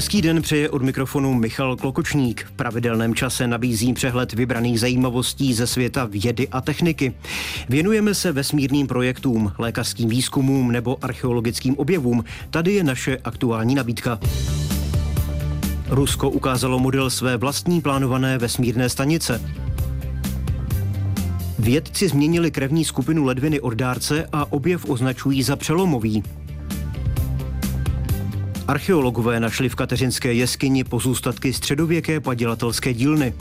Hezký den přeje od mikrofonu Michal Klokočník. V pravidelném čase nabízím přehled vybraných zajímavostí ze světa vědy a techniky. Věnujeme se vesmírným projektům, lékařským výzkumům nebo archeologickým objevům. Tady je naše aktuální nabídka. Rusko ukázalo model své vlastní plánované vesmírné stanice. Vědci změnili krevní skupinu ledviny od dárce a objev označují za přelomový. Archeologové našli v kateřinské jeskyni pozůstatky středověké padělatelské dílny.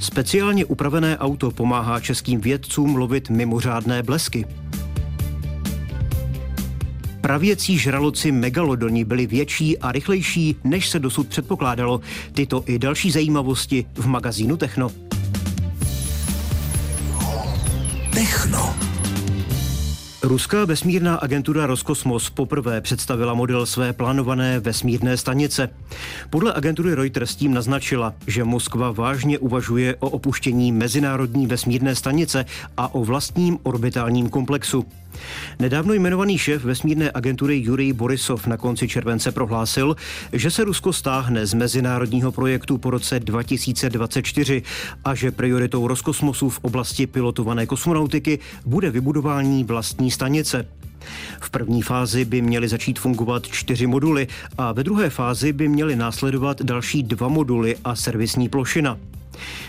Speciálně upravené auto pomáhá českým vědcům lovit mimořádné blesky. Pravěcí žraloci megalodoni byli větší a rychlejší, než se dosud předpokládalo. Tyto i další zajímavosti v magazínu Techno. Techno. Ruská vesmírná agentura Roskosmos poprvé představila model své plánované vesmírné stanice. Podle agentury Reuters tím naznačila, že Moskva vážně uvažuje o opuštění mezinárodní vesmírné stanice a o vlastním orbitálním komplexu. Nedávno jmenovaný šéf vesmírné agentury Jurij Borisov na konci července prohlásil, že se Rusko stáhne z mezinárodního projektu po roce 2024 a že prioritou Roskosmosu v oblasti pilotované kosmonautiky bude vybudování vlastní stanice. V první fázi by měly začít fungovat čtyři moduly a ve druhé fázi by měly následovat další dva moduly a servisní plošina.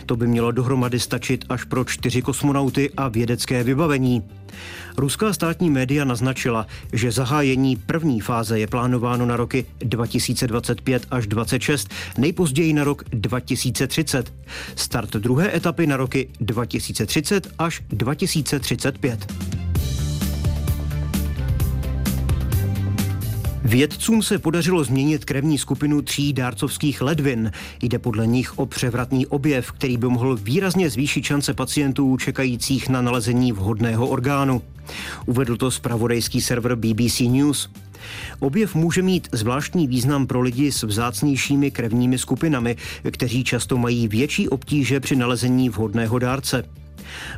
To by mělo dohromady stačit až pro čtyři kosmonauty a vědecké vybavení. Ruská státní média naznačila, že zahájení první fáze je plánováno na roky 2025 až 2026, nejpozději na rok 2030. Start druhé etapy na roky 2030 až 2035. Vědcům se podařilo změnit krevní skupinu tří dárcovských ledvin. Jde podle nich o převratný objev, který by mohl výrazně zvýšit šance pacientů čekajících na nalezení vhodného orgánu. Uvedl to zpravodajský server BBC News. Objev může mít zvláštní význam pro lidi s vzácnějšími krevními skupinami, kteří často mají větší obtíže při nalezení vhodného dárce.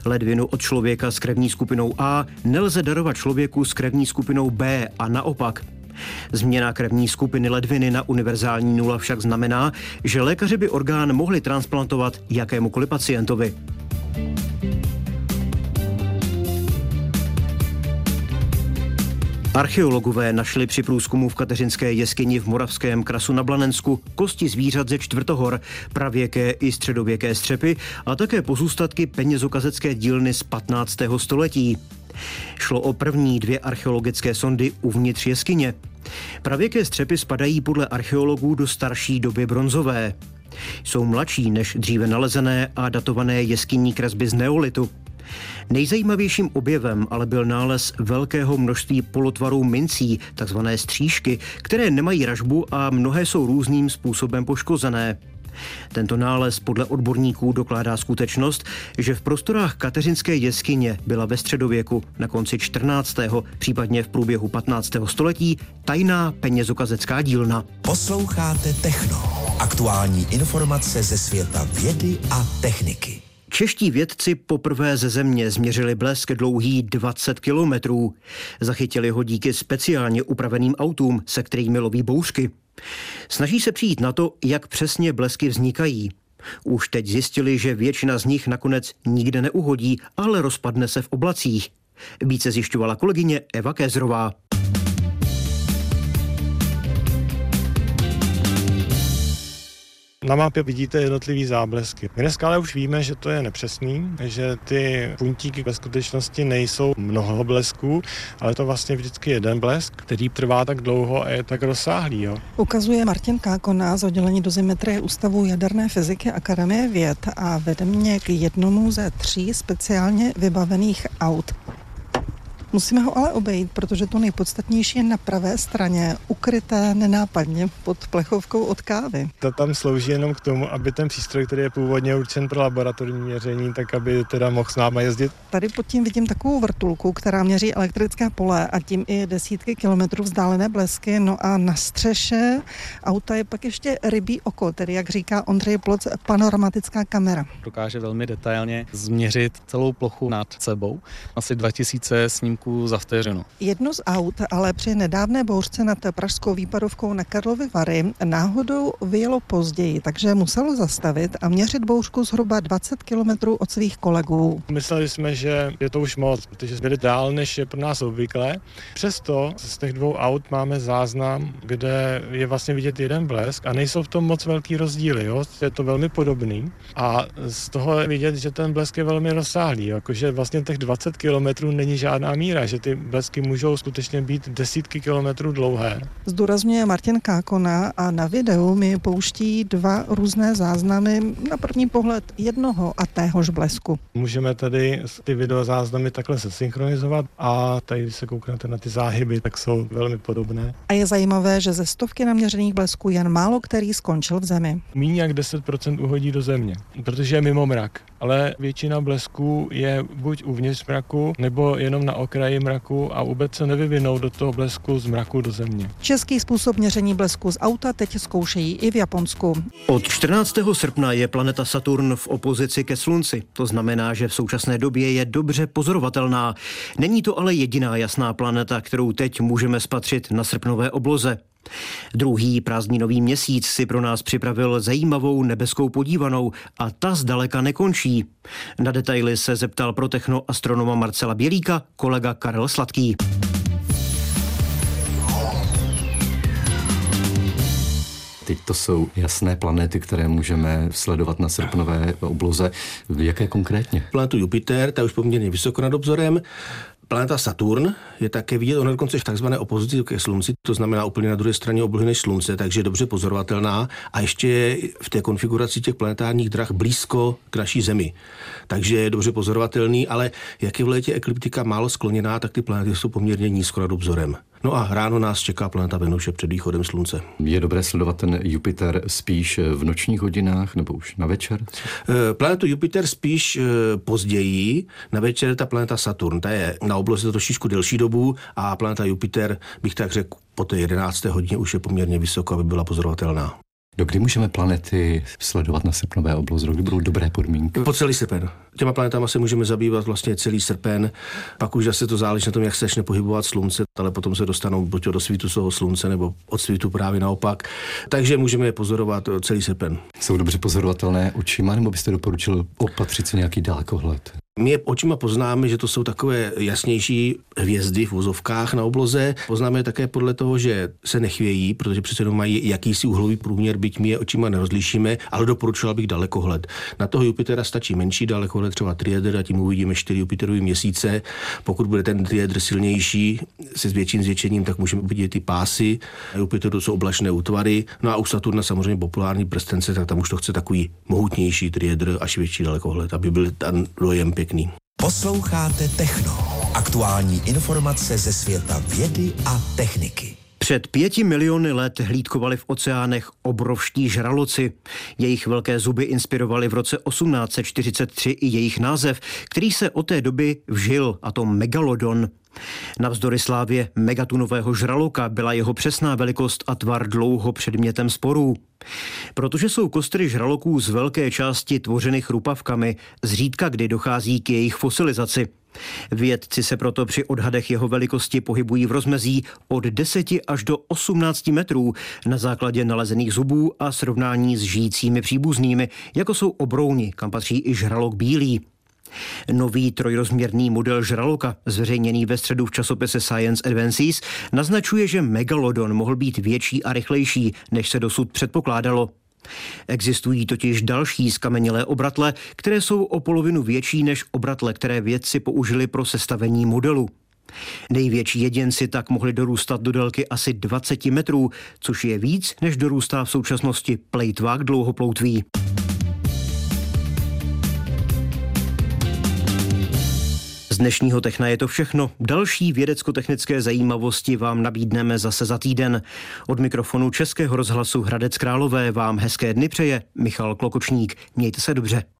Ledvinu od člověka s krevní skupinou A nelze darovat člověku s krevní skupinou B a naopak. Změna krevní skupiny ledviny na univerzální nula však znamená, že lékaři by orgán mohli transplantovat jakémukoliv pacientovi. Archeologové našli při průzkumu v kateřinské jeskyni v Moravském krasu na Blanensku kosti zvířat ze čtvrtohor, pravěké i středověké střepy a také pozůstatky penězokazecké dílny z 15. století. Šlo o první dvě archeologické sondy uvnitř jeskyně. Pravěké střepy spadají podle archeologů do starší doby bronzové. Jsou mladší než dříve nalezené a datované jeskyní kresby z neolitu. Nejzajímavějším objevem ale byl nález velkého množství polotvarů mincí, takzvané střížky, které nemají ražbu a mnohé jsou různým způsobem poškozené. Tento nález podle odborníků dokládá skutečnost, že v prostorách kateřinské jeskyně byla ve středověku na konci 14. případně v průběhu 15. století tajná penězokazecká dílna. Posloucháte Techno. Aktuální informace ze světa vědy a techniky. Čeští vědci poprvé ze země změřili blesk dlouhý 20 kilometrů. Zachytili ho díky speciálně upraveným autům, se kterými loví bouřky. Snaží se přijít na to, jak přesně blesky vznikají. Už teď zjistili, že většina z nich nakonec nikde neuhodí, ale rozpadne se v oblacích. Více zjišťovala kolegyně Eva Kézrová. Na mapě vidíte jednotlivý záblesky. My dneska ale už víme, že to je nepřesný, že ty puntíky ve skutečnosti nejsou mnoho blesků, ale to vlastně vždycky jeden blesk, který trvá tak dlouho a je tak rozsáhlý. Jo. Ukazuje Martin Kákona z oddělení dozimetrie Ústavu jaderné fyziky Akademie věd a vede mě k jednomu ze tří speciálně vybavených aut. Musíme ho ale obejít, protože to nejpodstatnější je na pravé straně, ukryté nenápadně pod plechovkou od kávy. To tam slouží jenom k tomu, aby ten přístroj, který je původně určen pro laboratorní měření, tak aby teda mohl s náma jezdit. Tady pod tím vidím takovou vrtulku, která měří elektrické pole a tím i desítky kilometrů vzdálené blesky. No a na střeše auta je pak ještě rybí oko, tedy jak říká Ondřej Ploc, panoramatická kamera. Dokáže velmi detailně změřit celou plochu nad sebou. Asi 2000 snímků celku za vteřinu. Jedno z aut ale při nedávné bouřce nad Pražskou výpadovkou na Karlovy Vary náhodou vyjelo později, takže muselo zastavit a měřit bouřku zhruba 20 kilometrů od svých kolegů. Mysleli jsme, že je to už moc, protože byli dál, než je pro nás obvyklé. Přesto z těch dvou aut máme záznam, kde je vlastně vidět jeden blesk a nejsou v tom moc velký rozdíly. Jo? Je to velmi podobný a z toho je vidět, že ten blesk je velmi rozsáhlý, jakože vlastně těch 20 kilometrů není žádná míra, že ty blesky můžou skutečně být desítky kilometrů dlouhé. Zdůrazňuje Martin Kákona a na videu mi pouští dva různé záznamy na první pohled jednoho a téhož blesku. Můžeme tady ty videozáznamy takhle se synchronizovat a tady, když se kouknete na ty záhyby, tak jsou velmi podobné. A je zajímavé, že ze stovky naměřených blesků jen málo který skončil v zemi. Míň jak 10% uhodí do země, protože je mimo mrak. Ale většina blesků je buď uvnitř mraku, nebo jenom na okraji mraku a vůbec se nevyvinou do toho blesku z mraku do země. Český způsob měření blesku z auta teď zkoušejí i v Japonsku. Od 14. srpna je planeta Saturn v opozici ke Slunci. To znamená, že v současné době je dobře pozorovatelná. Není to ale jediná jasná planeta, kterou teď můžeme spatřit na srpnové obloze. Druhý prázdninový měsíc si pro nás připravil zajímavou nebeskou podívanou a ta zdaleka nekončí. Na detaily se zeptal pro technoastronoma Marcela Bělíka kolega Karel Sladký. Teď to jsou jasné planety, které můžeme sledovat na srpnové obloze. Jaké konkrétně? Planetu Jupiter, ta už poměrně vysoko nad obzorem. Planeta Saturn je také vidět, ona dokonce v takzvané opozici ke Slunci, to znamená úplně na druhé straně oblohy než Slunce, takže je dobře pozorovatelná a ještě je v té konfiguraci těch planetárních drah blízko k naší Zemi. Takže je dobře pozorovatelný, ale jak je v létě ekliptika málo skloněná, tak ty planety jsou poměrně nízko nad obzorem. No a ráno nás čeká planeta Venuše před východem slunce. Je dobré sledovat ten Jupiter spíš v nočních hodinách nebo už na večer? Eh, planetu Jupiter spíš eh, později, na večer ta planeta Saturn, ta je na obloze trošičku delší dobu a planeta Jupiter, bych tak řekl, po té 11. hodině už je poměrně vysoko, aby byla pozorovatelná. Dokdy můžeme planety sledovat na srpnové obloze? Kdy budou dobré podmínky? Po celý srpen. Těma planetama se můžeme zabývat vlastně celý srpen. Pak už zase to záleží na tom, jak se začne pohybovat slunce, ale potom se dostanou buď do svítu toho slunce nebo od svítu právě naopak. Takže můžeme je pozorovat celý srpen. Jsou dobře pozorovatelné očima, nebo byste doporučil opatřit si nějaký dalekohled? My je očima poznáme, že to jsou takové jasnější hvězdy v vozovkách na obloze. Poznáme je také podle toho, že se nechvějí, protože přece jenom mají jakýsi uhlový průměr, byť my je očima nerozlišíme, ale doporučoval bych dalekohled. Na toho Jupitera stačí menší dalekohled, třeba trieder, a tím uvidíme čtyři Jupiterový měsíce. Pokud bude ten trieder silnější, se s větším zvětšením, tak můžeme vidět ty pásy. Na Jupiteru jsou oblačné útvary. No a u Saturna samozřejmě populární prstence, tak tam už to chce takový mohutnější trieder až větší dalekohled, aby byl ten dojem pěkný. Posloucháte Techno. Aktuální informace ze světa vědy a techniky. Před pěti miliony let hlídkovali v oceánech obrovští žraloci. Jejich velké zuby inspirovaly v roce 1843 i jejich název, který se od té doby vžil, a to megalodon. Navzdory slávě megatunového žraloka byla jeho přesná velikost a tvar dlouho předmětem sporů. Protože jsou kostry žraloků z velké části tvořeny chrupavkami, zřídka kdy dochází k jejich fosilizaci. Vědci se proto při odhadech jeho velikosti pohybují v rozmezí od 10 až do 18 metrů na základě nalezených zubů a srovnání s žijícími příbuznými, jako jsou obrouni, kam patří i žralok bílý. Nový trojrozměrný model žraloka, zveřejněný ve středu v časopise Science Advances, naznačuje, že megalodon mohl být větší a rychlejší, než se dosud předpokládalo. Existují totiž další skamenělé obratle, které jsou o polovinu větší než obratle, které vědci použili pro sestavení modelu. Největší jedinci tak mohli dorůstat do délky asi 20 metrů, což je víc, než dorůstá v současnosti plejtvák dlouhoploutví. Dnešního Techna je to všechno. Další vědecko-technické zajímavosti vám nabídneme zase za týden. Od mikrofonu Českého rozhlasu Hradec Králové vám hezké dny přeje Michal Klokočník. Mějte se dobře.